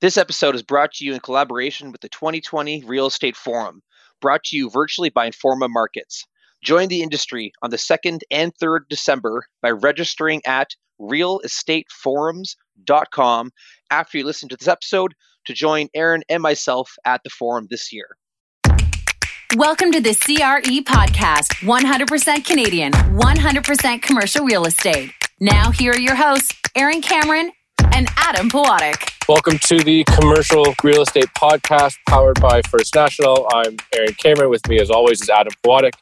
This episode is brought to you in collaboration with the 2020 Real Estate Forum, brought to you virtually by Informa Markets. Join the industry on the 2nd and 3rd December by registering at realestateforums.com after you listen to this episode to join Aaron and myself at the forum this year. Welcome to the CRE podcast 100% Canadian, 100% commercial real estate. Now, here are your hosts, Aaron Cameron and Adam Pawatic. Welcome to the Commercial Real Estate Podcast powered by First National. I'm Aaron Cameron. With me, as always, is Adam Pawatic.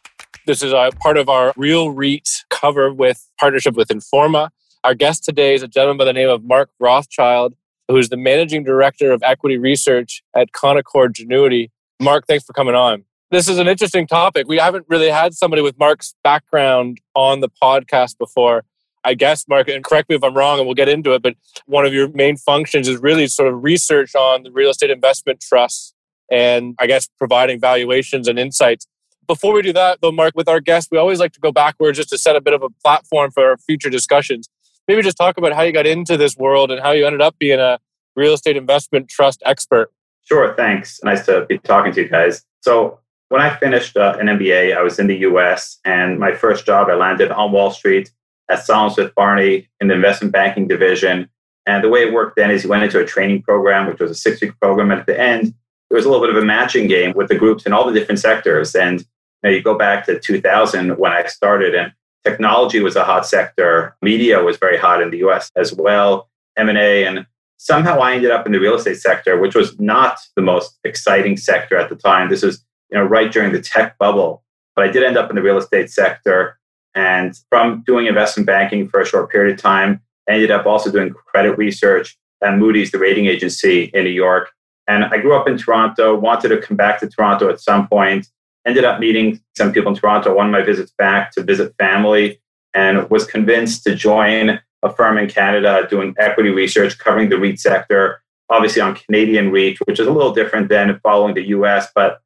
This is a part of our Real REIT cover with partnership with Informa. Our guest today is a gentleman by the name of Mark Rothschild, who's the managing director of equity research at Canaccord Genuity. Mark, thanks for coming on. This is an interesting topic. We haven't really had somebody with Mark's background on the podcast before. I guess, Mark, and correct me if I'm wrong, and we'll get into it, but one of your main functions is really sort of research on the real estate investment trusts and I guess providing valuations and insights. Before we do that, though, Mark, with our guests, we always like to go backwards just to set a bit of a platform for our future discussions. Maybe just talk about how you got into this world and how you ended up being a real estate investment trust expert. Sure, thanks. Nice to be talking to you guys. So, when I finished uh, an MBA, I was in the US, and my first job, I landed on Wall Street at Salomon Smith Barney in the investment banking division. And the way it worked then is you went into a training program, which was a six week program. And at the end, it was a little bit of a matching game with the groups in all the different sectors. And you, know, you go back to 2000 when I started, and technology was a hot sector. Media was very hot in the US as well, M&A. And somehow I ended up in the real estate sector, which was not the most exciting sector at the time. This was you know, right during the tech bubble. But I did end up in the real estate sector. And from doing investment banking for a short period of time, I ended up also doing credit research at Moody's, the rating agency in New York. And I grew up in Toronto, wanted to come back to Toronto at some point, ended up meeting some people in Toronto, one of my visits back to visit family, and was convinced to join a firm in Canada doing equity research covering the REIT sector, obviously on Canadian REIT, which is a little different than following the US, but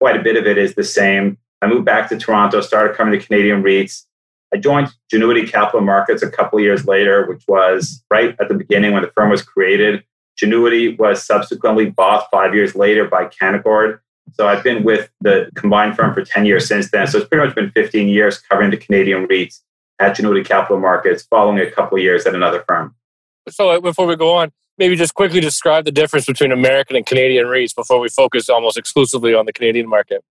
quite a bit of it is the same. I moved back to Toronto, started covering the Canadian REITs. I joined Genuity Capital Markets a couple years later, which was right at the beginning when the firm was created. Genuity was subsequently bought five years later by Canaccord. So I've been with the combined firm for 10 years since then. So it's pretty much been 15 years covering the Canadian REITs at Genuity Capital Markets, following a couple years at another firm. So uh, before we go on, maybe just quickly describe the difference between American and Canadian REITs before we focus almost exclusively on the Canadian market.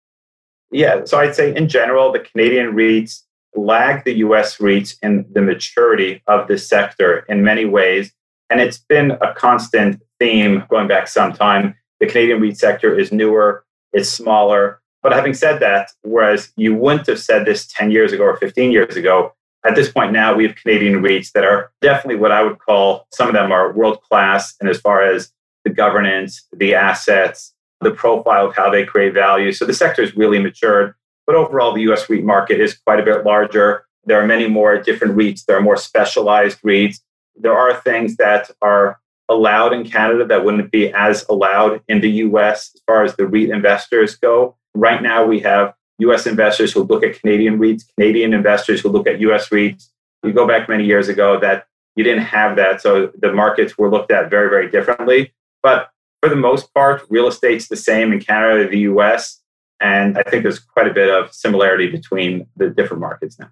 Yeah, so I'd say in general, the Canadian REITs lag the US REITs in the maturity of the sector in many ways. And it's been a constant theme going back some time. The Canadian REIT sector is newer, it's smaller. But having said that, whereas you wouldn't have said this 10 years ago or 15 years ago, at this point now we have Canadian REITs that are definitely what I would call some of them are world class. And as far as the governance, the assets, the profile of how they create value. So the sector is really matured. But overall, the US REIT market is quite a bit larger. There are many more different REITs. There are more specialized REITs. There are things that are allowed in Canada that wouldn't be as allowed in the US as far as the REIT investors go. Right now, we have US investors who look at Canadian REITs, Canadian investors who look at US REITs. You go back many years ago that you didn't have that. So the markets were looked at very, very differently. But for the most part, real estate's the same in Canada, the US. And I think there's quite a bit of similarity between the different markets now.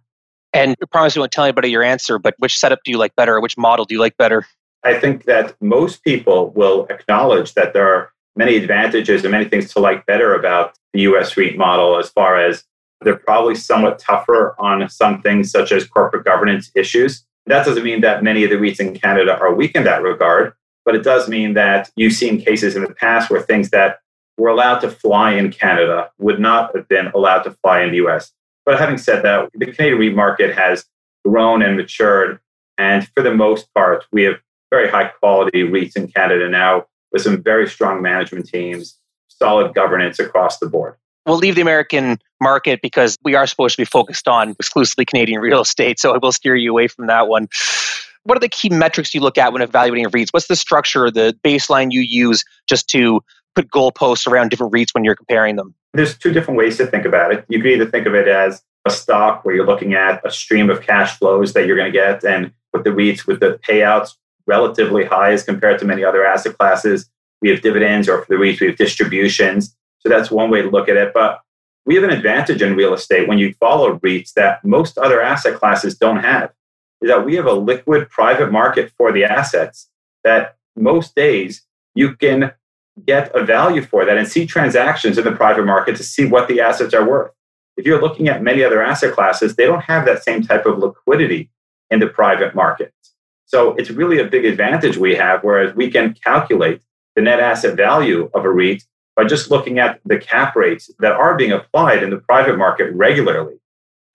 And I promise you won't tell anybody your answer, but which setup do you like better? Or which model do you like better? I think that most people will acknowledge that there are many advantages and many things to like better about the US REIT model as far as they're probably somewhat tougher on some things such as corporate governance issues. That doesn't mean that many of the REITs in Canada are weak in that regard, but it does mean that you've seen cases in the past where things that were allowed to fly in Canada would not have been allowed to fly in the US. But having said that, the Canadian REIT market has grown and matured. And for the most part, we have very high quality REITs in Canada now with some very strong management teams, solid governance across the board. We'll leave the American market because we are supposed to be focused on exclusively Canadian real estate. So I will steer you away from that one. What are the key metrics you look at when evaluating REITs? What's the structure, the baseline you use just to put goalposts around different REITs when you're comparing them? There's two different ways to think about it. You can either think of it as a stock where you're looking at a stream of cash flows that you're going to get, and with the REITs, with the payouts relatively high as compared to many other asset classes, we have dividends, or for the REITs, we have distributions. So that's one way to look at it. But we have an advantage in real estate when you follow REITs that most other asset classes don't have. Is that we have a liquid private market for the assets that most days you can get a value for that and see transactions in the private market to see what the assets are worth. If you're looking at many other asset classes, they don't have that same type of liquidity in the private market. So it's really a big advantage we have, whereas we can calculate the net asset value of a REIT by just looking at the cap rates that are being applied in the private market regularly.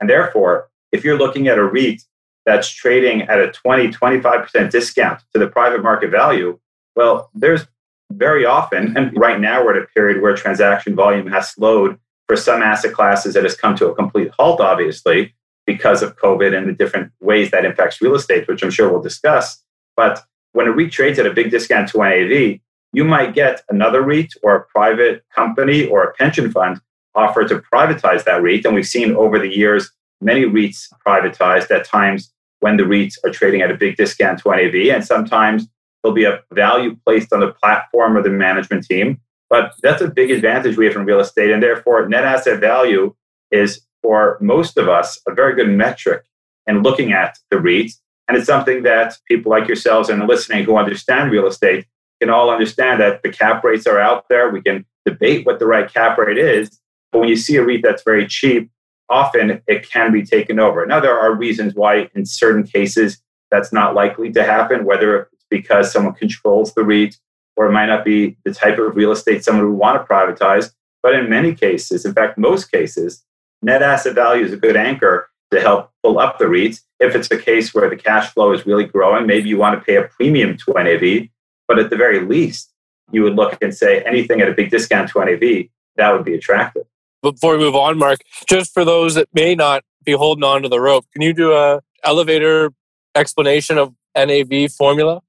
And therefore, if you're looking at a REIT that's trading at a 20, 25% discount to the private market value, well, there's very often, and right now we're at a period where transaction volume has slowed for some asset classes that has come to a complete halt, obviously, because of COVID and the different ways that impacts real estate, which I'm sure we'll discuss. But when a REIT trades at a big discount to NAV, you might get another REIT or a private company or a pension fund offer to privatize that REIT. And we've seen over the years many REITs privatized at times when the REITs are trading at a big discount to NAV. And sometimes there'll be a value placed on the platform or the management team. But that's a big advantage we have in real estate. And therefore, net asset value is for most of us a very good metric in looking at the REITs. And it's something that people like yourselves and listening who understand real estate can all understand that the cap rates are out there. We can debate what the right cap rate is. But when you see a REIT that's very cheap, often it can be taken over. Now, there are reasons why in certain cases that's not likely to happen, whether it's because someone controls the REIT or it might not be the type of real estate someone would want to privatize. But in many cases, in fact, most cases, net asset value is a good anchor to help pull up the REITs. If it's a case where the cash flow is really growing, maybe you want to pay a premium to NAV, but at the very least, you would look and say anything at a big discount to NAV, that would be attractive. Before we move on, Mark, just for those that may not be holding on to the rope, can you do a elevator explanation of NAV formula?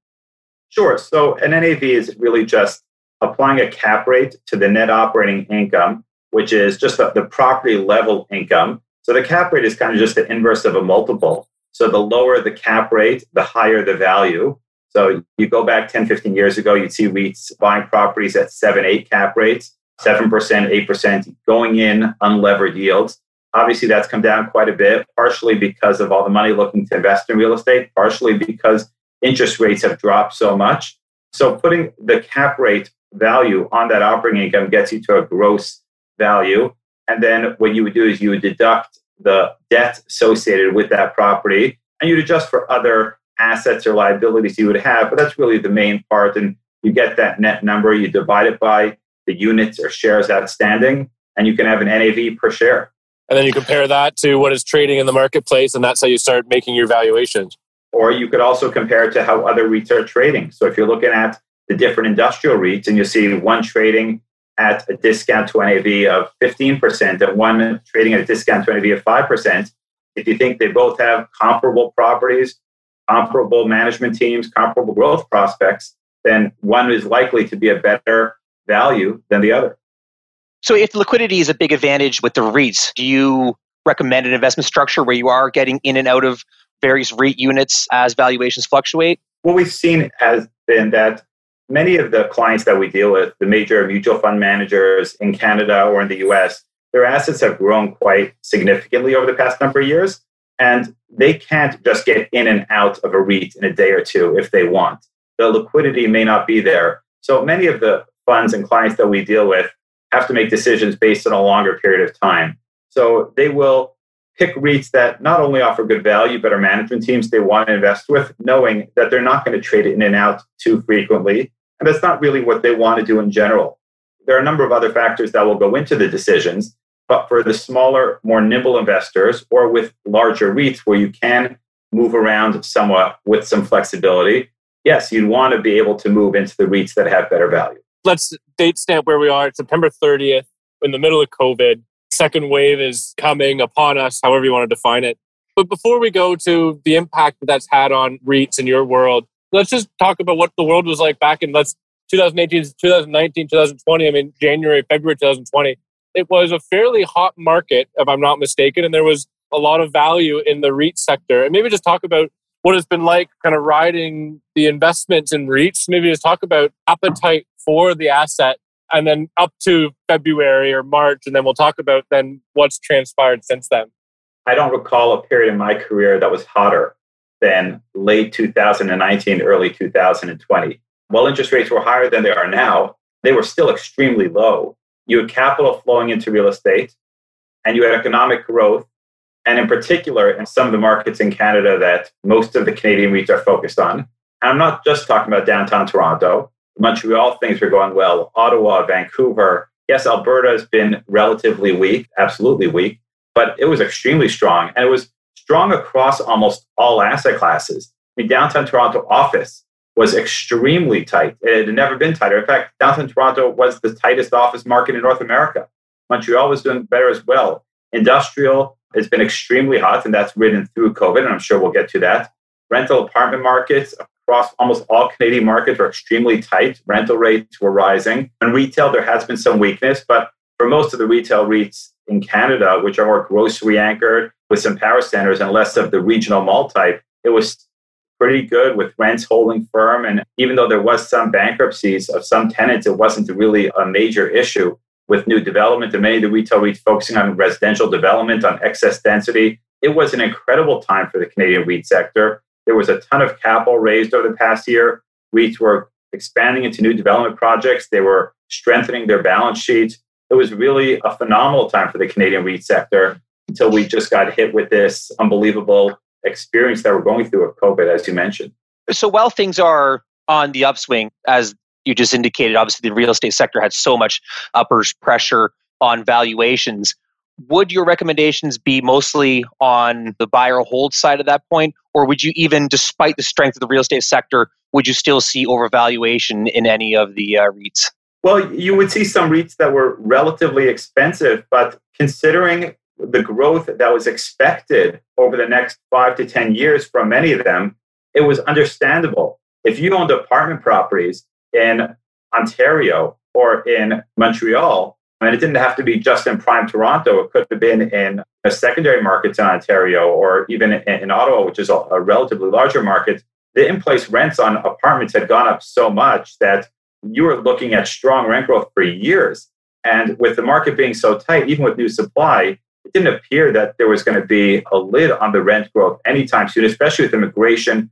Sure. So an NAV is really just applying a cap rate to the net operating income which is just the, the property level income. So the cap rate is kind of just the inverse of a multiple. So the lower the cap rate, the higher the value. So you go back 10, 15 years ago, you'd see REITs buying properties at 7, 8 cap rates, 7%, 8% going in unlevered yields. Obviously, that's come down quite a bit, partially because of all the money looking to invest in real estate, partially because interest rates have dropped so much. So putting the cap rate value on that operating income gets you to a gross value. And then what you would do is you would deduct the debt associated with that property and you'd adjust for other assets or liabilities you would have. But that's really the main part. And you get that net number, you divide it by the units or shares outstanding, and you can have an NAV per share. And then you compare that to what is trading in the marketplace, and that's how you start making your valuations. Or you could also compare it to how other REITs are trading. So if you're looking at the different industrial REITs and you see one trading at a discount to NAV of 15% and one trading at a discount to NAV of 5%, if you think they both have comparable properties, comparable management teams, comparable growth prospects, then one is likely to be a better value than the other. So, if liquidity is a big advantage with the REITs, do you recommend an investment structure where you are getting in and out of various REIT units as valuations fluctuate? What we've seen has been that many of the clients that we deal with, the major mutual fund managers in Canada or in the US, their assets have grown quite significantly over the past number of years. And they can't just get in and out of a REIT in a day or two if they want. The liquidity may not be there. So many of the funds and clients that we deal with have to make decisions based on a longer period of time. So they will pick REITs that not only offer good value, but are management teams they want to invest with, knowing that they're not going to trade in and out too frequently and that's not really what they want to do in general. There are a number of other factors that will go into the decisions, but for the smaller, more nimble investors or with larger REITs where you can move around somewhat with some flexibility, yes, you'd want to be able to move into the REITs that have better value. Let's date stamp where we are. It's September 30th, in the middle of COVID. Second wave is coming upon us, however you want to define it. But before we go to the impact that that's had on REITs in your world, let's just talk about what the world was like back in let's 2018, 2019, 2020. I mean, January, February 2020. It was a fairly hot market, if I'm not mistaken, and there was a lot of value in the REIT sector. And maybe just talk about what it's been like kind of riding the investments in REITs. Maybe just talk about appetite for the asset and then up to February or March, and then we'll talk about then what's transpired since then. I don't recall a period in my career that was hotter than late 2019, early 2020. While interest rates were higher than they are now, they were still extremely low. You had capital flowing into real estate and you had economic growth. And in particular, in some of the markets in Canada that most of the Canadian REITs are focused on. And I'm not just talking about downtown Toronto. Montreal, things were going well. Ottawa, Vancouver. Yes, Alberta has been relatively weak, absolutely weak, but it was extremely strong. And it was strong across almost all asset classes. I mean, downtown Toronto office was extremely tight. It had never been tighter. In fact, downtown Toronto was the tightest office market in North America. Montreal was doing better as well. Industrial has been extremely hot, and that's ridden through COVID, and I'm sure we'll get to that. Rental apartment markets across almost all Canadian markets are extremely tight. Rental rates were rising. And retail, there has been some weakness, but for most of the retail REITs in Canada, which are more grocery anchored with some power centers and less of the regional mall type, it was pretty good with rents holding firm. And even though there was some bankruptcies of some tenants, it wasn't really a major issue with new development and many of the retail REITs focusing on residential development, on excess density. It was an incredible time for the Canadian REIT sector. There was a ton of capital raised over the past year. REITs were expanding into new development projects. They were strengthening their balance sheets. It was really a phenomenal time for the Canadian REIT sector until we just got hit with this unbelievable experience that we're going through with COVID, as you mentioned. So while things are on the upswing, as you just indicated, obviously the real estate sector had so much uppers pressure on valuations. Would your recommendations be mostly on the buy or hold side at that point? Or would you even, despite the strength of the real estate sector, would you still see overvaluation in any of the uh, REITs? Well, you would see some REITs that were relatively expensive, but considering the growth that was expected over the next five to 10 years from many of them, it was understandable. If you owned apartment properties in Ontario or in Montreal, and it didn't have to be just in prime Toronto, it could have been in a secondary markets in Ontario or even in, in Ottawa, which is a, a relatively larger market. The in place rents on apartments had gone up so much that you were looking at strong rent growth for years. And with the market being so tight, even with new supply, it didn't appear that there was going to be a lid on the rent growth anytime soon, especially with immigration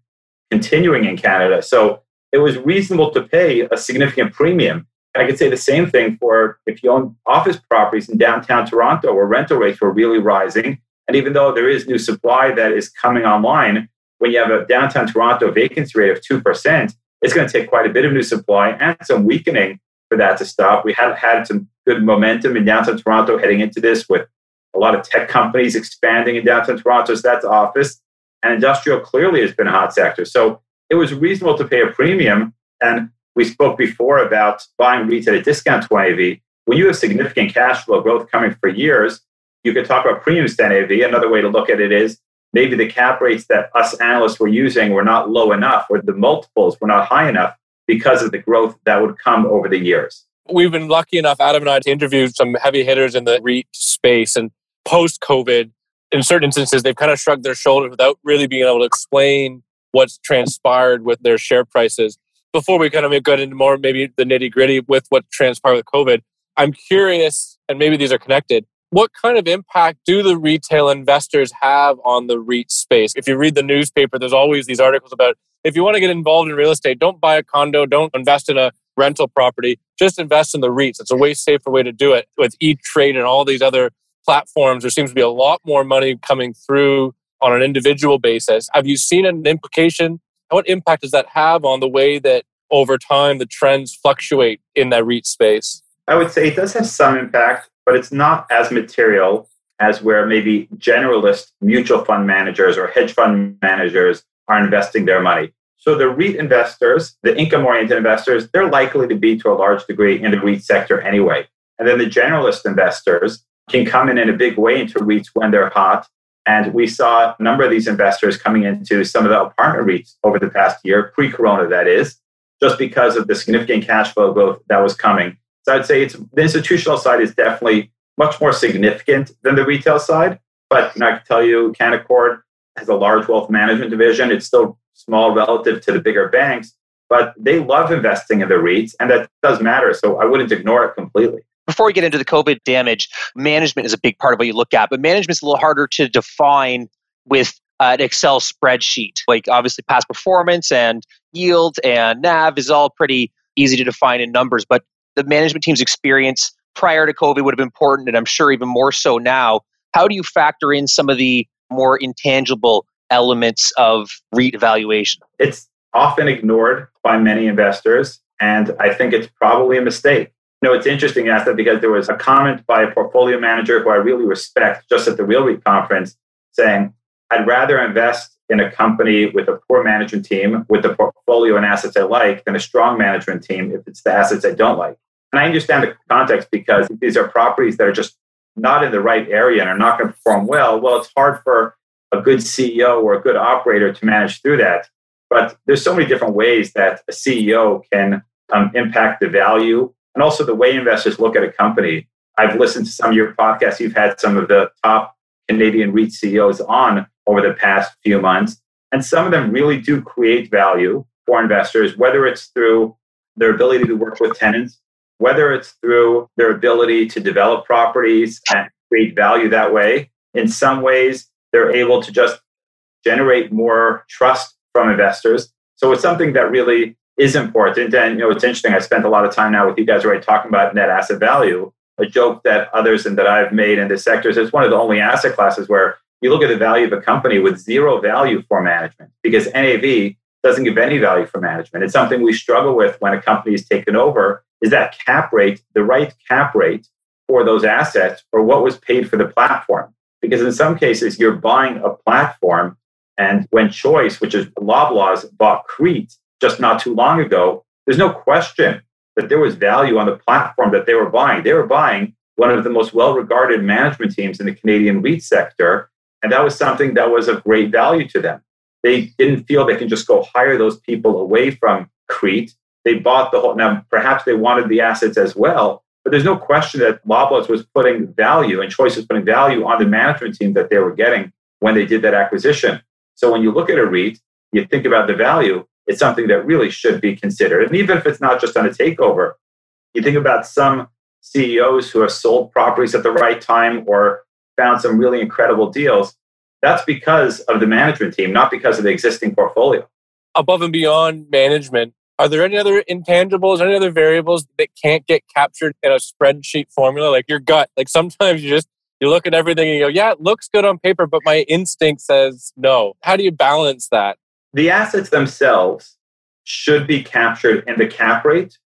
continuing in Canada. So it was reasonable to pay a significant premium. I could say the same thing for if you own office properties in downtown Toronto where rental rates were really rising. And even though there is new supply that is coming online, when you have a downtown Toronto vacancy rate of 2%, it's going to take quite a bit of new supply and some weakening for that to stop. We had had some good momentum in downtown Toronto heading into this with a lot of tech companies expanding in downtown Toronto. So that's office. And industrial clearly has been a hot sector. So it was reasonable to pay a premium. And we spoke before about buying REITs at a discount to NAV. When you have significant cash flow growth coming for years, you could talk about premiums to NAV. Another way to look at it is maybe the cap rates that us analysts were using were not low enough, or the multiples were not high enough because of the growth that would come over the years. We've been lucky enough, Adam and I, to interview some heavy hitters in the REIT space. And post COVID, in certain instances, they've kind of shrugged their shoulders without really being able to explain what's transpired with their share prices. Before we kind of get into more maybe the nitty gritty with what transpired with COVID, I'm curious, and maybe these are connected. What kind of impact do the retail investors have on the REIT space? If you read the newspaper, there's always these articles about if you want to get involved in real estate, don't buy a condo, don't invest in a rental property, just invest in the REITs. It's a way safer way to do it with E Trade and all these other platforms, there seems to be a lot more money coming through on an individual basis. Have you seen an implication? What impact does that have on the way that over time the trends fluctuate in that REIT space? I would say it does have some impact, but it's not as material as where maybe generalist mutual fund managers or hedge fund managers are investing their money. So the REIT investors, the income oriented investors, they're likely to be to a large degree in the REIT sector anyway. And then the generalist investors, can come in in a big way into REITs when they're hot. And we saw a number of these investors coming into some of the apartment REITs over the past year, pre corona, that is, just because of the significant cash flow growth that was coming. So I'd say it's, the institutional side is definitely much more significant than the retail side. But I can tell you, Canaccord has a large wealth management division. It's still small relative to the bigger banks, but they love investing in the REITs, and that does matter. So I wouldn't ignore it completely. Before we get into the COVID damage, management is a big part of what you look at, but management is a little harder to define with an Excel spreadsheet. Like obviously, past performance and yield and NAV is all pretty easy to define in numbers, but the management team's experience prior to COVID would have been important, and I'm sure even more so now. How do you factor in some of the more intangible elements of REIT evaluation? It's often ignored by many investors, and I think it's probably a mistake. Know, it's interesting you asked that because there was a comment by a portfolio manager who I really respect just at the Real conference saying, I'd rather invest in a company with a poor management team with the portfolio and assets I like than a strong management team if it's the assets I don't like. And I understand the context because these are properties that are just not in the right area and are not going to perform well. Well, it's hard for a good CEO or a good operator to manage through that. But there's so many different ways that a CEO can um, impact the value and also the way investors look at a company. I've listened to some of your podcasts. You've had some of the top Canadian REIT CEOs on over the past few months. And some of them really do create value for investors, whether it's through their ability to work with tenants, whether it's through their ability to develop properties and create value that way. In some ways, they're able to just generate more trust from investors. So it's something that really is important. And you know, it's interesting. I spent a lot of time now with you guys already talking about net asset value. A joke that others and that I've made in this sector is it's one of the only asset classes where you look at the value of a company with zero value for management because NAV doesn't give any value for management. It's something we struggle with when a company is taken over is that cap rate the right cap rate for those assets or what was paid for the platform? Because in some cases, you're buying a platform. And when Choice, which is Loblaws, bought CREIT just not too long ago, there's no question that there was value on the platform that they were buying. They were buying one of the most well regarded management teams in the Canadian REIT sector. And that was something that was of great value to them. They didn't feel they can just go hire those people away from CREIT. They bought the whole, now perhaps they wanted the assets as well, but there's no question that Loblaws was putting value and Choice was putting value on the management team that they were getting when they did that acquisition. So when you look at a REIT, you think about the value, it's something that really should be considered. And even if it's not just on a takeover, you think about some CEOs who have sold properties at the right time or found some really incredible deals. That's because of the management team, not because of the existing portfolio. Above and beyond management, are there any other intangibles, any other variables that can't get captured in a spreadsheet formula? Like your gut. Like sometimes you just you look at everything and you go, yeah, it looks good on paper, but my instinct says no. How do you balance that? The assets themselves should be captured in the cap rate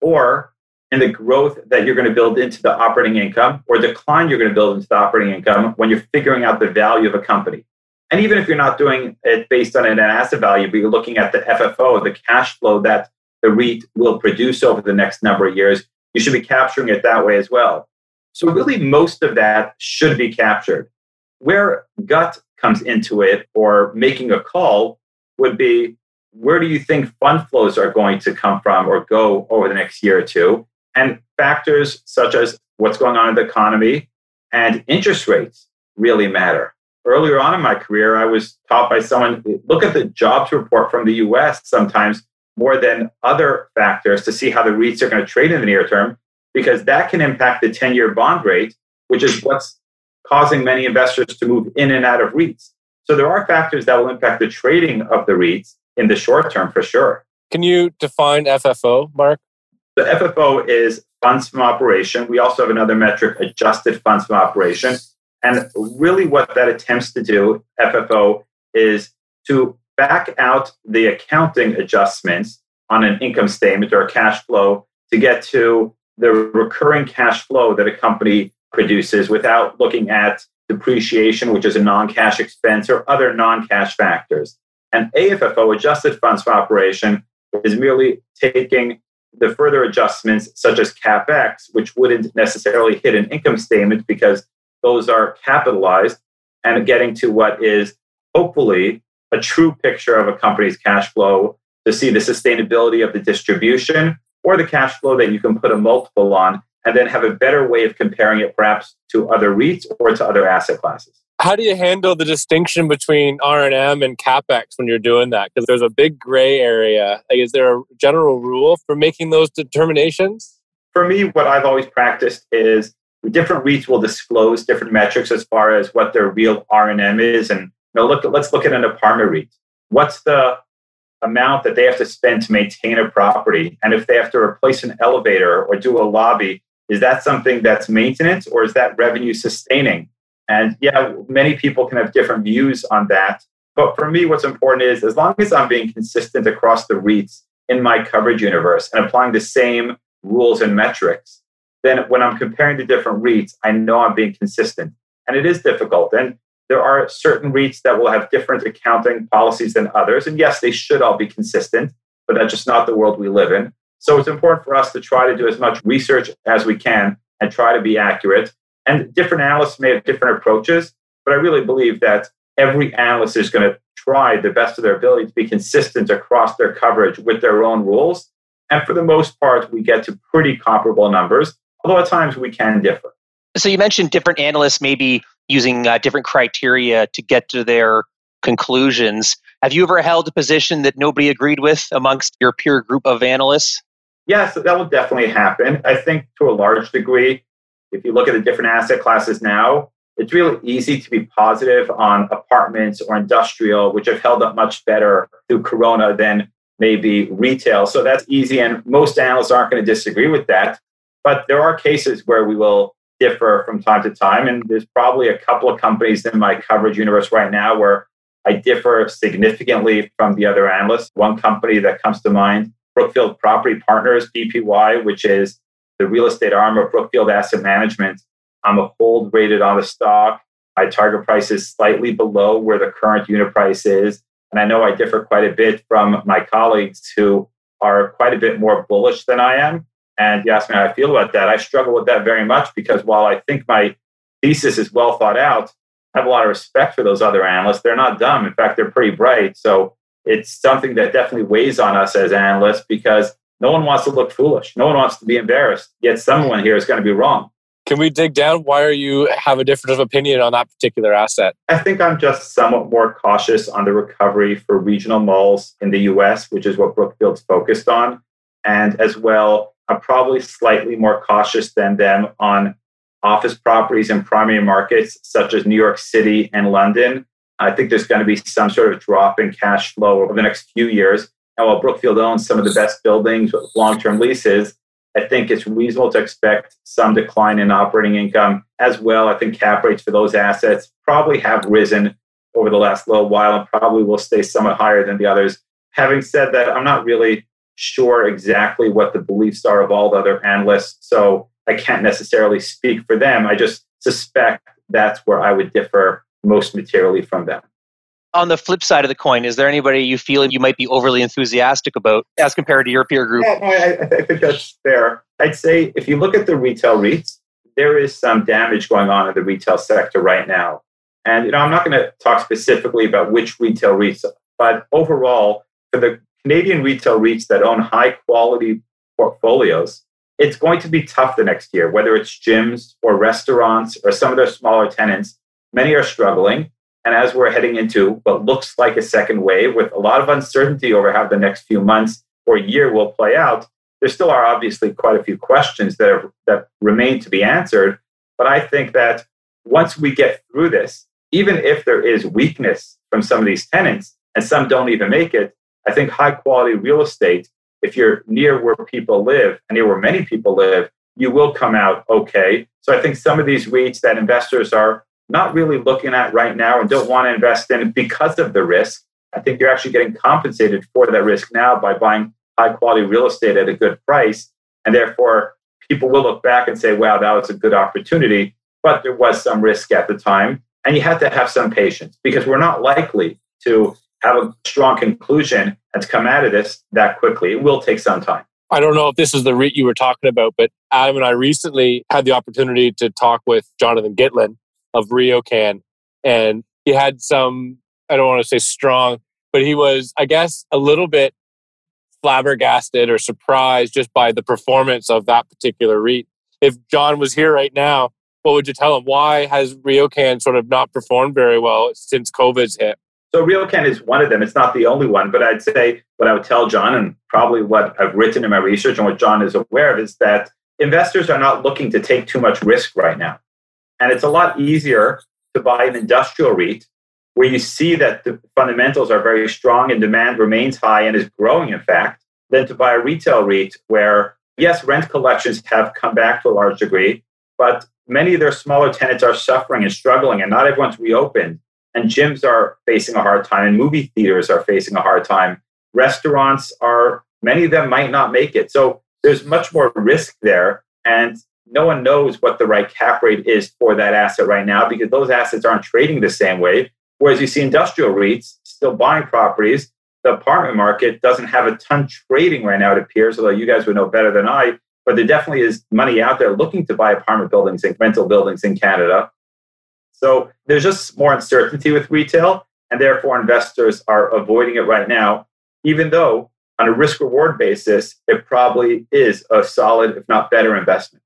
or in the growth that you're going to build into the operating income or decline you're going to build into the operating income when you're figuring out the value of a company. And even if you're not doing it based on an asset value, but you're looking at the FFO, the cash flow that the REIT will produce over the next number of years, you should be capturing it that way as well. So, really, most of that should be captured. Where gut comes into it or making a call would be where do you think fund flows are going to come from or go over the next year or two? And factors such as what's going on in the economy and interest rates really matter earlier on in my career, I was taught by someone look at the jobs report from the US sometimes more than other factors to see how the REITs are going to trade in the near term, because that can impact the 10 year bond rate, which is what's causing many investors to move in and out of REITs. So there are factors that will impact the trading of the REITs in the short term for sure. Can you define FFO, Mark? The FFO is funds from operation. We also have another metric, adjusted funds from operation. And really, what that attempts to do, FFO, is to back out the accounting adjustments on an income statement or a cash flow to get to the recurring cash flow that a company produces without looking at depreciation, which is a non cash expense, or other non cash factors. And AFFO, adjusted funds from operation, is merely taking the further adjustments, such as capex, which wouldn't necessarily hit an income statement because those are capitalized and getting to what is hopefully a true picture of a company's cash flow to see the sustainability of the distribution or the cash flow that you can put a multiple on and then have a better way of comparing it perhaps to other REITs or to other asset classes. How do you handle the distinction between R&M and CapEx when you're doing that? Because there's a big gray area. Like, is there a general rule for making those determinations? For me, what I've always practiced is different REITs will disclose different metrics as far as what their real R&M is. And you know, look, let's look at an apartment REIT. What's the amount that they have to spend to maintain a property? And if they have to replace an elevator or do a lobby, is that something that's maintenance or is that revenue sustaining? And yeah, many people can have different views on that. But for me, what's important is as long as I'm being consistent across the REITs in my coverage universe and applying the same rules and metrics, then when I'm comparing the different REITs, I know I'm being consistent. And it is difficult. And there are certain REITs that will have different accounting policies than others. And yes, they should all be consistent, but that's just not the world we live in. So it's important for us to try to do as much research as we can and try to be accurate and different analysts may have different approaches, but I really believe that every analyst is going to try the best of their ability to be consistent across their coverage with their own rules. And for the most part, we get to pretty comparable numbers, although at times we can differ. So you mentioned different analysts maybe using uh, different criteria to get to their conclusions. Have you ever held a position that nobody agreed with amongst your peer group of analysts? Yes, that will definitely happen. I think to a large degree, if you look at the different asset classes now, it's really easy to be positive on apartments or industrial, which have held up much better through Corona than maybe retail. So that's easy. And most analysts aren't going to disagree with that. But there are cases where we will differ from time to time. And there's probably a couple of companies in my coverage universe right now where I differ significantly from the other analysts. One company that comes to mind, Brookfield Property Partners, BPY, which is the real estate arm of Brookfield Asset Management. I'm a hold rated on the stock. My target price is slightly below where the current unit price is. And I know I differ quite a bit from my colleagues who are quite a bit more bullish than I am. And you ask me how I feel about that. I struggle with that very much because while I think my thesis is well thought out, I have a lot of respect for those other analysts. They're not dumb. In fact, they're pretty bright. So it's something that definitely weighs on us as analysts because no one wants to look foolish. No one wants to be embarrassed. Yet someone here is going to be wrong. Can we dig down? Why are you have a difference of opinion on that particular asset? I think I'm just somewhat more cautious on the recovery for regional malls in the US, which is what Brookfield's focused on. And as well, I'm probably slightly more cautious than them on office properties in primary markets such as New York City and London. I think there's going to be some sort of drop in cash flow over the next few years. And while Brookfield owns some of the best buildings with long term leases, I think it's reasonable to expect some decline in operating income as well. I think cap rates for those assets probably have risen over the last little while and probably will stay somewhat higher than the others. Having said that, I'm not really sure exactly what the beliefs are of all the other analysts, so I can't necessarily speak for them. I just suspect that's where I would differ most materially from them on the flip side of the coin, is there anybody you feel you might be overly enthusiastic about as compared to your peer group? Yeah, I, I think that's fair. I'd say if you look at the retail REITs, there is some damage going on in the retail sector right now. And you know, I'm not going to talk specifically about which retail REITs, but overall, for the Canadian retail REITs that own high quality portfolios, it's going to be tough the next year, whether it's gyms or restaurants or some of their smaller tenants. Many are struggling. And as we're heading into what looks like a second wave with a lot of uncertainty over how the next few months or year will play out, there still are obviously quite a few questions that, are, that remain to be answered. But I think that once we get through this, even if there is weakness from some of these tenants and some don't even make it, I think high quality real estate, if you're near where people live and near where many people live, you will come out okay. So I think some of these REITs that investors are not really looking at right now and don't want to invest in because of the risk. I think you're actually getting compensated for that risk now by buying high quality real estate at a good price. And therefore, people will look back and say, wow, that was a good opportunity. But there was some risk at the time. And you had to have some patience because we're not likely to have a strong conclusion and come out of this that quickly. It will take some time. I don't know if this is the REIT you were talking about, but Adam and I recently had the opportunity to talk with Jonathan Gitlin, of RioCan. And he had some, I don't want to say strong, but he was, I guess, a little bit flabbergasted or surprised just by the performance of that particular REIT. If John was here right now, what would you tell him? Why has RioCan sort of not performed very well since COVID's hit? So RioCan is one of them. It's not the only one, but I'd say what I would tell John, and probably what I've written in my research and what John is aware of, is that investors are not looking to take too much risk right now. And it's a lot easier to buy an industrial REIT where you see that the fundamentals are very strong and demand remains high and is growing, in fact, than to buy a retail REIT where, yes, rent collections have come back to a large degree, but many of their smaller tenants are suffering and struggling, and not everyone's reopened. And gyms are facing a hard time, and movie theaters are facing a hard time. Restaurants are, many of them might not make it. So there's much more risk there. And no one knows what the right cap rate is for that asset right now because those assets aren't trading the same way. Whereas you see industrial REITs still buying properties. The apartment market doesn't have a ton trading right now, it appears, although you guys would know better than I. But there definitely is money out there looking to buy apartment buildings and rental buildings in Canada. So there's just more uncertainty with retail, and therefore investors are avoiding it right now, even though on a risk reward basis, it probably is a solid, if not better, investment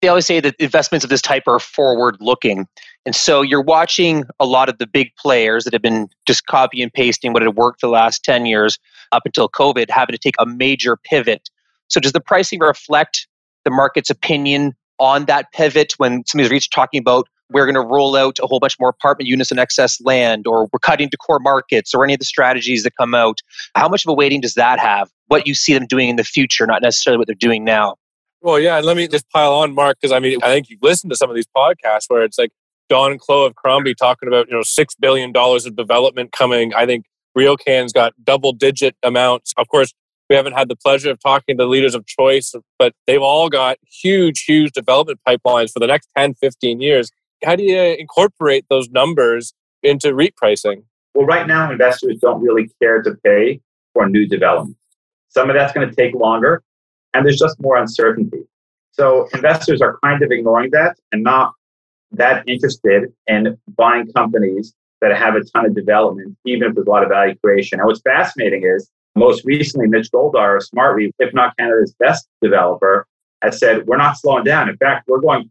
they always say that investments of this type are forward looking. And so you're watching a lot of the big players that have been just copy and pasting what had worked the last 10 years up until COVID, having to take a major pivot. So does the pricing reflect the market's opinion on that pivot when some of these REITs are talking about we're going to roll out a whole bunch more apartment units and excess land, or we're cutting to core markets, or any of the strategies that come out? How much of a weighting does that have? What you see them doing in the future, not necessarily what they're doing now? Well, yeah, and let me just pile on, Mark, because I mean, I think you've listened to some of these podcasts where it's like Don Clow of Crombie talking about you know six billion dollars of development coming. I think RioCan's got double digit amounts. Of course, we haven't had the pleasure of talking to the leaders of choice, but they've all got huge, huge development pipelines for the next 10, 15 years. How do you incorporate those numbers into REIT pricing? Well, right now, investors don't really care to pay for new development. Some of that's going to take longer and there's just more uncertainty. So investors are kind of ignoring that and not that interested in buying companies that have a ton of development, even if there's a lot of value creation. And what's fascinating is most recently, Mitch Goldhar of if not Canada's best developer, has said, we're not slowing down. In fact, we're going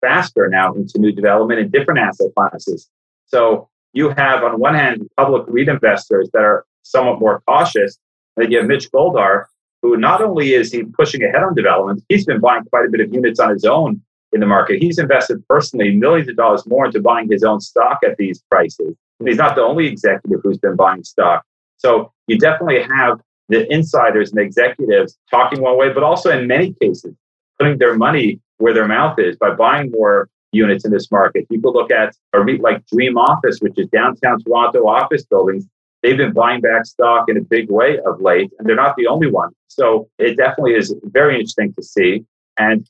faster now into new development in different asset classes. So you have, on one hand, public REIT investors that are somewhat more cautious. And then you have Mitch Goldhar, who not only is he pushing ahead on development, he's been buying quite a bit of units on his own in the market. He's invested personally millions of dollars more into buying his own stock at these prices. And he's not the only executive who's been buying stock. So you definitely have the insiders and executives talking one way, but also in many cases, putting their money where their mouth is by buying more units in this market. Could look at a REIT like Dream Office, which is downtown Toronto office buildings they've been buying back stock in a big way of late, and they're not the only one. So it definitely is very interesting to see. And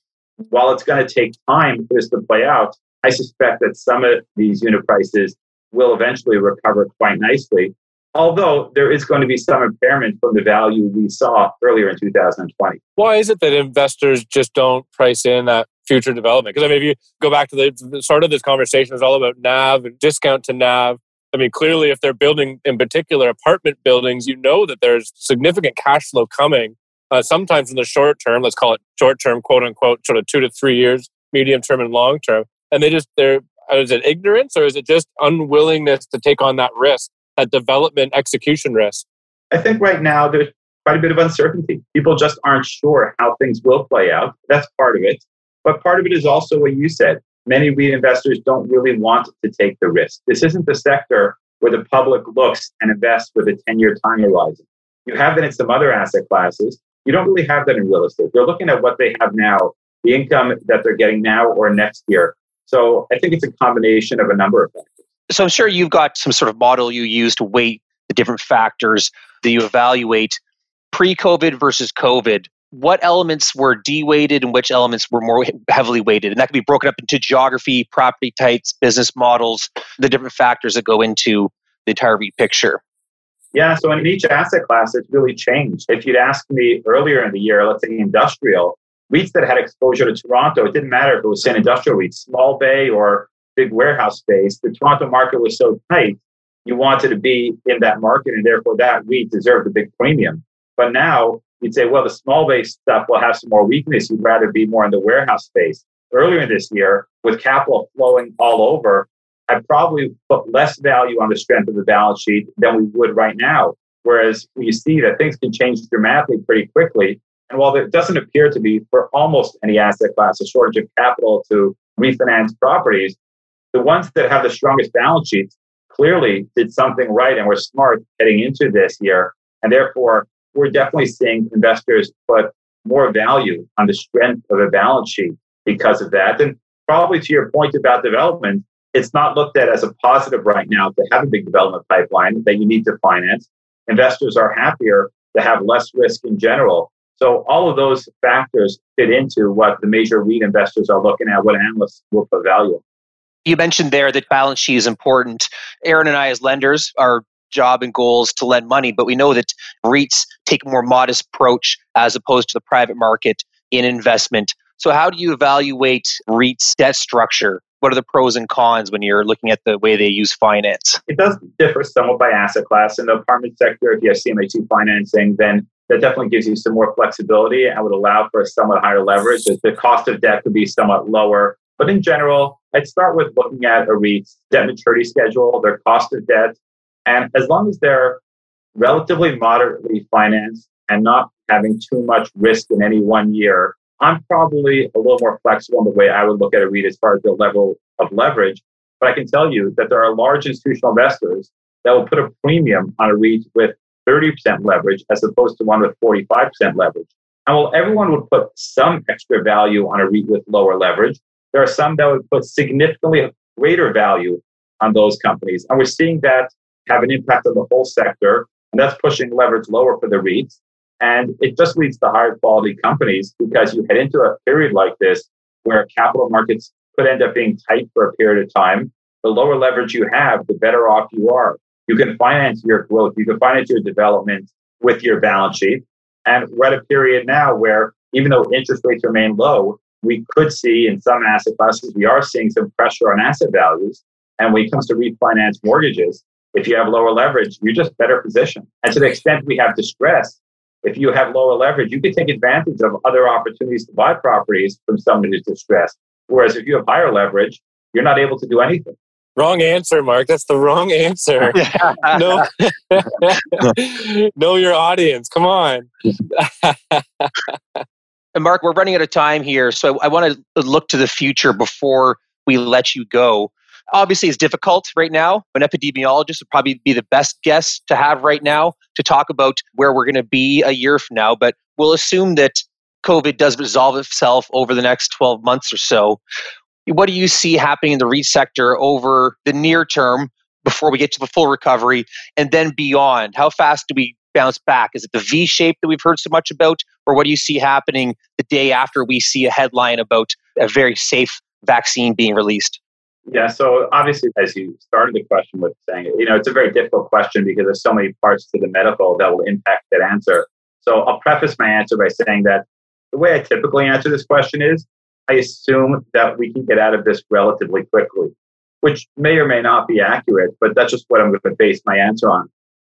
while it's going to take time for this to play out, I suspect that some of these unit prices will eventually recover quite nicely. Although there is going to be some impairment from the value we saw earlier in 2020. Why is it that investors just don't price in that future development? Because I mean, if you go back to the, start of this conversation, it's all about NAV and discount to NAV. I mean, clearly, if they're building, in particular, apartment buildings, you know that there's significant cash flow coming. Uh, sometimes in the short term, let's call it short term, quote unquote, sort of two to three years, medium term and long term. And they just, they're, is it ignorance or is it just unwillingness to take on that risk, that development execution risk? I think right now there's quite a bit of uncertainty. People just aren't sure how things will play out. That's part of it. But part of it is also what you said many REIT investors don't really want to take the risk. This isn't the sector where the public looks and invests with a 10 year time horizon. You have that in some other asset classes. You don't really have that in real estate. They're looking at what they have now, the income that they're getting now or next year. So I think it's a combination of a number of factors. So I'm sure you've got some sort of model you use to weight the different factors that you evaluate pre COVID versus COVID what elements were de-weighted and which elements were more heavily weighted. And that can be broken up into geography property types business models the different factors that go into the entire REIT picture. Yeah so in each asset class it's really changed. If you'd asked me earlier in the year let's say industrial REITs that had exposure to toronto it didn't matter if it was an industrial REIT small bay or big warehouse space the toronto market was so tight you wanted to be in that market and therefore that REIT deserved a big premium. But now you'd say, well, the small base stuff will have some more weakness. You'd rather be more in the warehouse space. earlier this year with capital flowing all over, I probably put less value on the strength of the balance sheet than we would right now. Whereas you see that things can change dramatically pretty quickly. And while there doesn't appear to be for almost any asset class a shortage of capital to refinance properties, the ones that have the strongest balance sheets clearly did something right and were smart heading into this year. And therefore, we're definitely seeing investors put more value on the strength of a balance sheet because of that. And probably to your point about development, it's not looked at as a positive right now to have a big development pipeline that you need to finance. Investors are happier to have less risk in general. So all of those factors fit into what the major REIT investors are looking at, what analysts will put value. You mentioned there that balance sheet is important. Aaron and I, as lenders, our job and goals to lend money, but we know that REITs take a more modest approach as opposed to the private market in investment. So, how do you evaluate REITs' debt structure? What are the pros and cons when you're looking at the way they use finance? It does differ somewhat by asset class. In the apartment sector, if you have CMHC financing, then that definitely gives you some more flexibility and would allow for a somewhat higher leverage. The cost of debt could be somewhat lower. But in general, I'd start with looking at a REIT's debt maturity schedule, their cost of debt, and as long as they're relatively moderately financed and not having too much risk in any one year, I'm probably a little more flexible in the way I would look at a REIT as far as the level of leverage. But I can tell you that there are large institutional investors that will put a premium on a REIT with 30% leverage as opposed to one with 45% leverage. And while everyone would put some extra value on a REIT with lower leverage, there are some that would put significantly greater value on those companies. And we're seeing that have an impact on the whole sector. And that's pushing leverage lower for the REITs. And it just leads to higher quality companies because you head into a period like this where capital markets could end up being tight for a period of time. The lower leverage you have, the better off you are. You can finance your growth, you can finance your development with your balance sheet. And we're at a period now where even though interest rates remain low, we could see in some asset classes, we are seeing some pressure on asset values. And when it comes to refinance mortgages, if you have lower leverage, you're just better positioned. And to the extent we have distress, if you have lower leverage, you can take advantage of other opportunities to buy properties from someone who's distressed. Whereas if you have higher leverage, you're not able to do anything. Wrong answer, Mark. That's the wrong answer. no, know your audience. Come on. and Mark, we're running out of time here, so I, I want to look to the future before we let you go. Obviously, it's difficult right now. An epidemiologist would probably be the best guess to have right now to talk about where we're going to be a year from now. But we'll assume that COVID does resolve itself over the next 12 months or so. What do you see happening in the REIT sector over the near term before we get to the full recovery and then beyond? How fast do we bounce back? Is it the V shape that we've heard so much about? Or what do you see happening the day after we see a headline about a very safe vaccine being released? Yeah, so obviously, as you started the question with saying, you know, it's a very difficult question because there's so many parts to the medical that will impact that answer. So I'll preface my answer by saying that the way I typically answer this question is I assume that we can get out of this relatively quickly, which may or may not be accurate, but that's just what I'm going to base my answer on.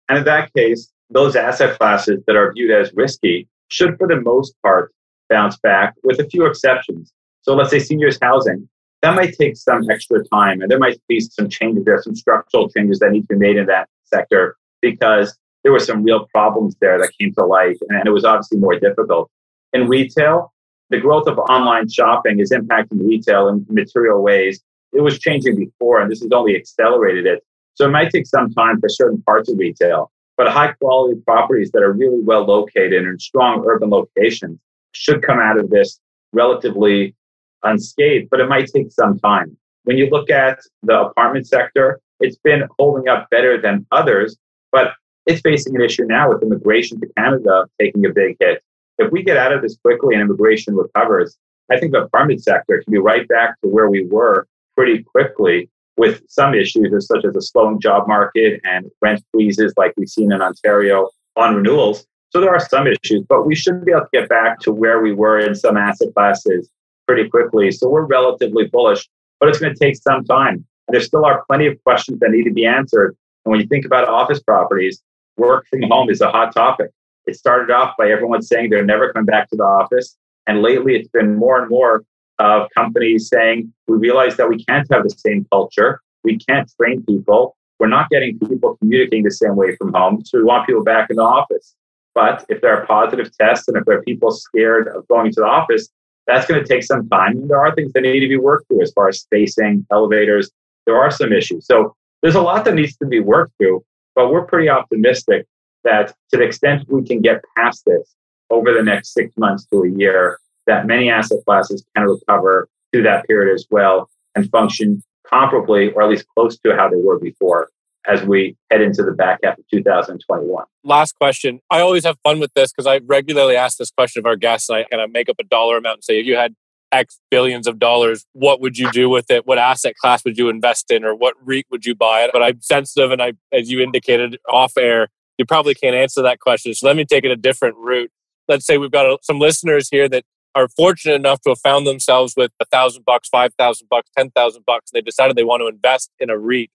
And in that case, those asset classes that are viewed as risky should, for the most part, bounce back with a few exceptions. So let's say seniors housing that might take some extra time and there might be some changes there, some structural changes that need to be made in that sector because there were some real problems there that came to light and it was obviously more difficult. In retail, the growth of online shopping is impacting retail in material ways. It was changing before and this has only accelerated it. So it might take some time for certain parts of retail, but high quality properties that are really well located and in strong urban locations should come out of this relatively unscathed, but it might take some time. When you look at the apartment sector, it's been holding up better than others, but it's facing an issue now with immigration to Canada taking a big hit. If we get out of this quickly and immigration recovers, I think the apartment sector can be right back to where we were pretty quickly with some issues such as a slowing job market and rent freezes like we've seen in Ontario on renewals. So there are some issues, but we should be able to get back to where we were in some asset classes pretty quickly. So we're relatively bullish, but it's going to take some time. And there still are plenty of questions that need to be answered. And when you think about office properties, work from home is a hot topic. It started off by everyone saying they're never coming back to the office. And lately, it's been more and more of companies saying, we realize that we can't have the same culture. We can't train people. We're not getting people communicating the same way from home. So we want people back in the office. But if there are positive tests and if there are people scared of going to the office, that's going to take some time. And there are things that need to be worked through as far as spacing, elevators. There are some issues. So there's a lot that needs to be worked through, but we're pretty optimistic that to the extent we can get past this over the next six months to a year, that many asset classes can recover through that period as well and function comparably or at least close to how they were before as we head into the back half of 2021. Last question. I always have fun with this because I regularly ask this question of our guests. And I kind of make up a dollar amount and say, if you had X billions of dollars, what would you do with it? What asset class would you invest in or what REIT would you buy? But I'm sensitive and I, as you indicated off air, you probably can't answer that question. So let me take it a different route. Let's say we've got uh, some listeners here that are fortunate enough to have found themselves with a thousand bucks, five thousand bucks, ten thousand bucks. They decided they want to invest in a REIT.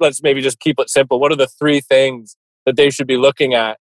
Let's maybe just keep it simple. What are the three things that they should be looking at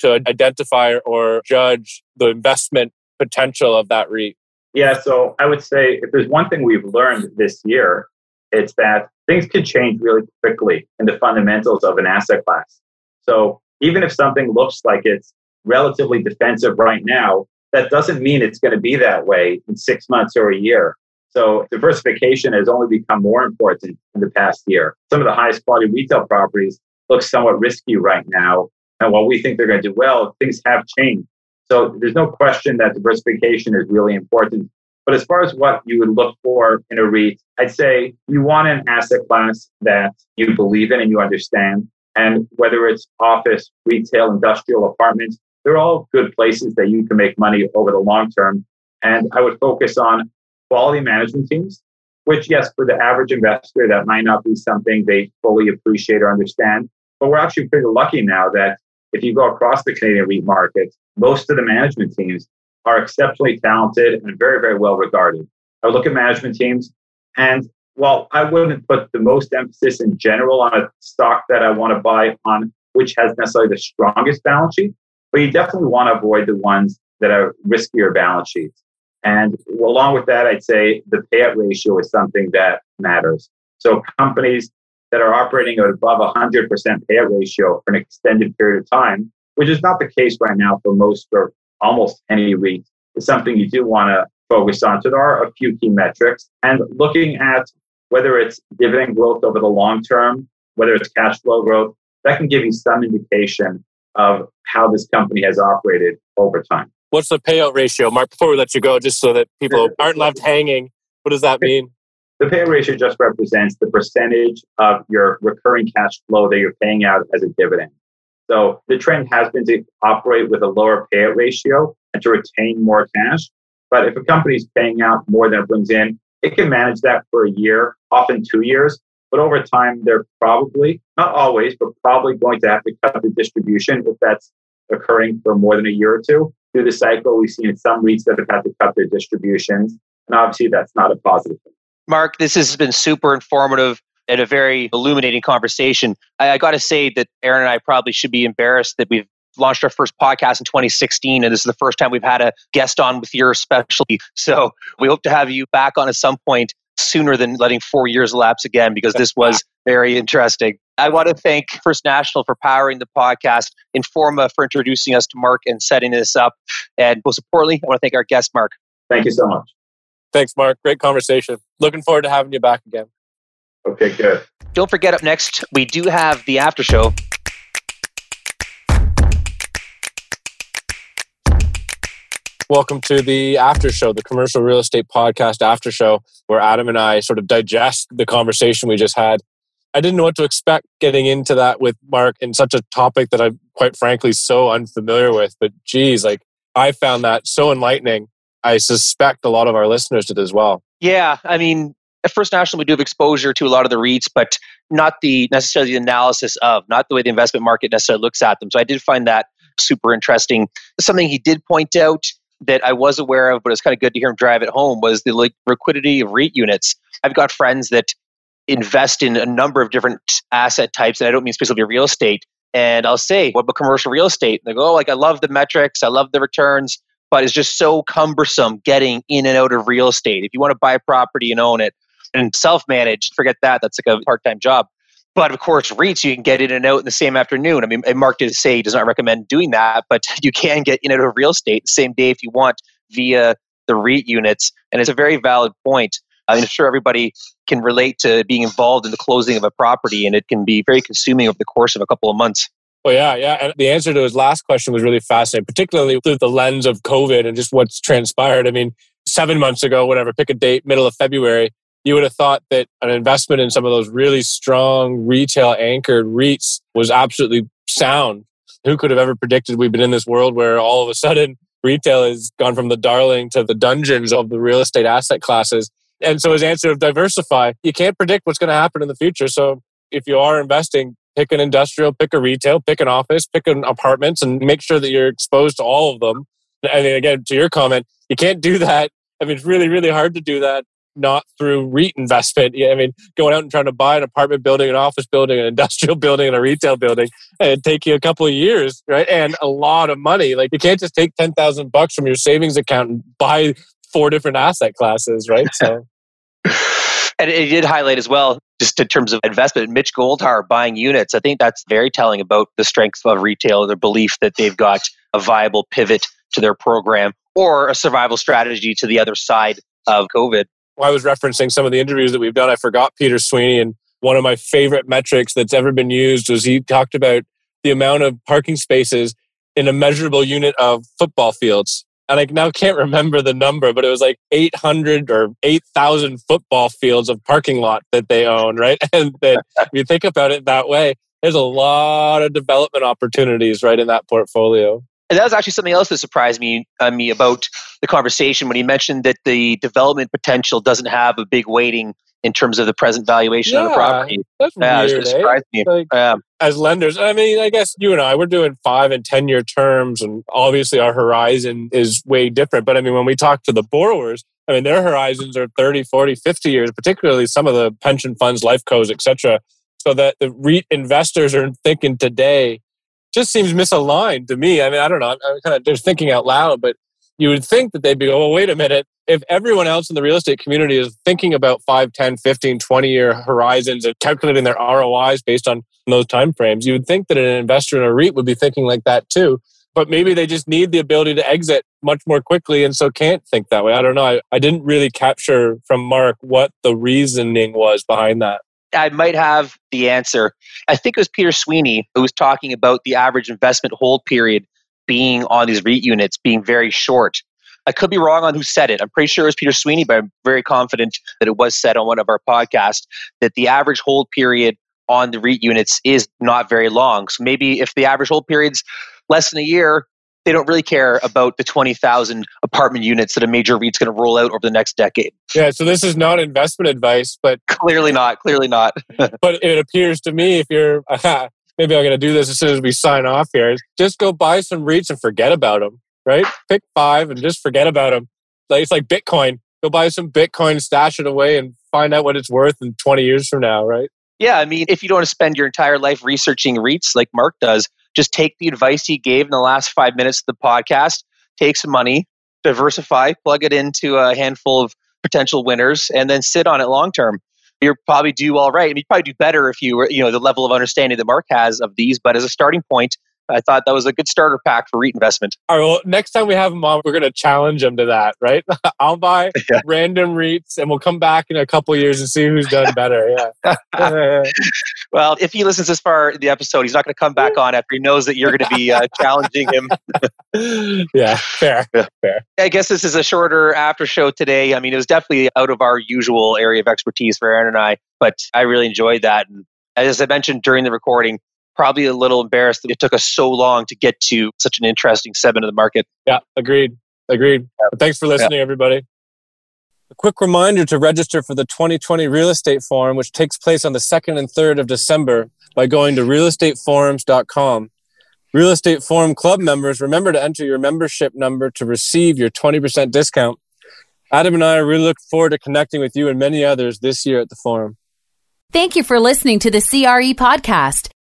to identify or judge the investment potential of that REIT? Yeah, so I would say if there's one thing we've learned this year, it's that things can change really quickly in the fundamentals of an asset class. So even if something looks like it's relatively defensive right now, that doesn't mean it's going to be that way in six months or a year. So diversification has only become more important in the past year. Some of the highest quality retail properties look somewhat risky right now. And while we think they're going to do well, things have changed. So there's no question that diversification is really important. But as far as what you would look for in a REIT, I'd say you want an asset class that you believe in and you understand. And whether it's office, retail, industrial, apartments, they're all good places that you can make money over the long term. And I would focus on quality management teams, which, yes, for the average investor, that might not be something they fully appreciate or understand. But we're actually pretty lucky now that if you go across the Canadian REIT market, most of the management teams are exceptionally talented and very, very well regarded. I look at management teams, and while I wouldn't put the most emphasis in general on a stock that I want to buy on which has necessarily the strongest balance sheet, but you definitely want to avoid the ones that are riskier balance sheets. And along with that, I'd say the payout ratio is something that matters. So companies that are operating at above 100% payout ratio for an extended period of time, which is not the case right now for most or almost any REIT, is something you do want to focus on. So there are a few key metrics. And looking at whether it's dividend growth over the long term, whether it's cash flow growth, that can give you some indication of how this company has operated over time. What's the payout ratio, Mark? Before we let you go, just so that people aren't left hanging, what does that mean? The payout ratio just represents the percentage of your recurring cash flow that you're paying out as a dividend. So the trend has been to operate with a lower payout ratio and to retain more cash. But if a company is paying out more than it brings in, it can manage that for a year, often two years, but over time, they're probably, not always, but probably going to have to cut the distribution if that's occurring for more than a year or two. Through the cycle, we've seen some REITs that have had to cut their distributions. And obviously, that's not a positive thing. Mark, this has been super informative and a very illuminating conversation. I, I got to say that Aaron and I probably should be embarrassed that we've launched our first podcast in 2016 and this is the first time we've had a guest on with your specialty so we hope to have you back on at some point sooner than letting four years elapse again because this was very interesting. I want to thank First National for powering the podcast, Informa for introducing us to Mark and setting this up. And most importantly, I want to thank our guest, Mark. Thank you so much. Thanks, Mark. Great conversation. Looking forward to having you back again. Okay, good. Don't forget, up next, we do have the after show. Welcome to the after show, the commercial real estate podcast after show, where Adam and I sort of digest the conversation we just had. I didn't know what to expect getting into that with Mark in such a topic that I'm quite frankly so unfamiliar with. But geez, like I found that so enlightening. I suspect a lot of our listeners did as well. Yeah, I mean, at First National, we do have exposure to a lot of the REITs, but not the necessarily the analysis of, not the way the investment market necessarily looks at them. So I did find that super interesting. Something he did point out that I was aware of, but it's kind of good to hear him drive it home was the like, liquidity of REIT units. I've got friends that invest in a number of different asset types, and I don't mean specifically real estate. And I'll say, what about commercial real estate? And they go, oh, like I love the metrics, I love the returns, but it's just so cumbersome getting in and out of real estate. If you want to buy property and own it and self manage, forget that. That's like a part time job. But of course, REITs, you can get in and out in the same afternoon. I mean, Mark did say he does not recommend doing that, but you can get in and out of real estate the same day if you want via the REIT units. And it's a very valid point. I'm sure everybody can relate to being involved in the closing of a property, and it can be very consuming over the course of a couple of months. Well, yeah, yeah. And the answer to his last question was really fascinating, particularly through the lens of COVID and just what's transpired. I mean, seven months ago, whatever, pick a date, middle of February, you would have thought that an investment in some of those really strong retail anchored REITs was absolutely sound. Who could have ever predicted we've been in this world where all of a sudden retail has gone from the darling to the dungeons of the real estate asset classes? And so his answer of diversify, you can't predict what's going to happen in the future. So if you are investing, pick an industrial, pick a retail, pick an office, pick an apartments, and make sure that you're exposed to all of them. I And again, to your comment, you can't do that. I mean, it's really, really hard to do that not through REIT investment. I mean, going out and trying to buy an apartment building, an office building, an industrial building, and a retail building, it take you a couple of years, right? And a lot of money. Like you can't just take ten thousand bucks from your savings account and buy four different asset classes, right? So. And it did highlight as well, just in terms of investment, Mitch Goldhar buying units. I think that's very telling about the strength of retail, their belief that they've got a viable pivot to their program or a survival strategy to the other side of COVID. I was referencing some of the interviews that we've done. I forgot Peter Sweeney, and one of my favorite metrics that's ever been used was he talked about the amount of parking spaces in a measurable unit of football fields and I now can't remember the number, but it was like 800 or 8,000 football fields of parking lot that they own, right? And then if you think about it that way, there's a lot of development opportunities right in that portfolio. And that was actually something else that surprised me uh, me about the conversation when he mentioned that the development potential doesn't have a big weighting in terms of the present valuation yeah, of the property. That's yeah, weird. Eh? Me. Like, um, as lenders, I mean, I guess you and I, we're doing five and 10 year terms, and obviously our horizon is way different. But I mean, when we talk to the borrowers, I mean, their horizons are 30, 40, 50 years, particularly some of the pension funds, life cos, etc. So that the REIT investors are thinking today just seems misaligned to me. I mean, I don't know. I'm kind of just thinking out loud, but you would think that they'd be, oh, well, wait a minute. If everyone else in the real estate community is thinking about 5, 10, 15, 20 year horizons and calculating their ROIs based on those time frames, you would think that an investor in a REIT would be thinking like that too. But maybe they just need the ability to exit much more quickly and so can't think that way. I don't know. I, I didn't really capture from Mark what the reasoning was behind that. I might have the answer. I think it was Peter Sweeney who was talking about the average investment hold period being on these REIT units being very short. I could be wrong on who said it. I'm pretty sure it was Peter Sweeney, but I'm very confident that it was said on one of our podcasts that the average hold period on the REIT units is not very long. So maybe if the average hold period's less than a year, they don't really care about the 20,000 apartment units that a major REIT's going to roll out over the next decade. Yeah, so this is not investment advice, but clearly not, clearly not. but it appears to me if you're maybe I'm going to do this as soon as we sign off here. Just go buy some REITs and forget about them, right? Pick five and just forget about them. Like, it's like Bitcoin. Go buy some Bitcoin, stash it away, and find out what it's worth in 20 years from now, right? Yeah, I mean, if you don't want to spend your entire life researching REITs like Mark does, just take the advice he gave in the last five minutes of the podcast, take some money, diversify, plug it into a handful of potential winners, and then sit on it long term you're probably do all right. I mean, you probably do better if you were, you know, the level of understanding that Mark has of these. But as a starting point, I thought that was a good starter pack for REIT investment. All right. Well, next time we have him on, we're going to challenge him to that, right? I'll buy yeah. random REITs and we'll come back in a couple years and see who's done better. Yeah. well, if he listens this far in the episode, he's not going to come back on after he knows that you're going to be uh, challenging him. yeah. Fair. Yeah. Fair. I guess this is a shorter after show today. I mean, it was definitely out of our usual area of expertise for Aaron and I, but I really enjoyed that. And as I mentioned during the recording, probably a little embarrassed that it took us so long to get to such an interesting segment of the market. Yeah, agreed. Agreed. Yeah. Thanks for listening, yeah. everybody. A quick reminder to register for the 2020 Real Estate Forum, which takes place on the 2nd and 3rd of December by going to realestateforums.com. Real Estate Forum Club members, remember to enter your membership number to receive your 20% discount. Adam and I really look forward to connecting with you and many others this year at the forum. Thank you for listening to the CRE podcast.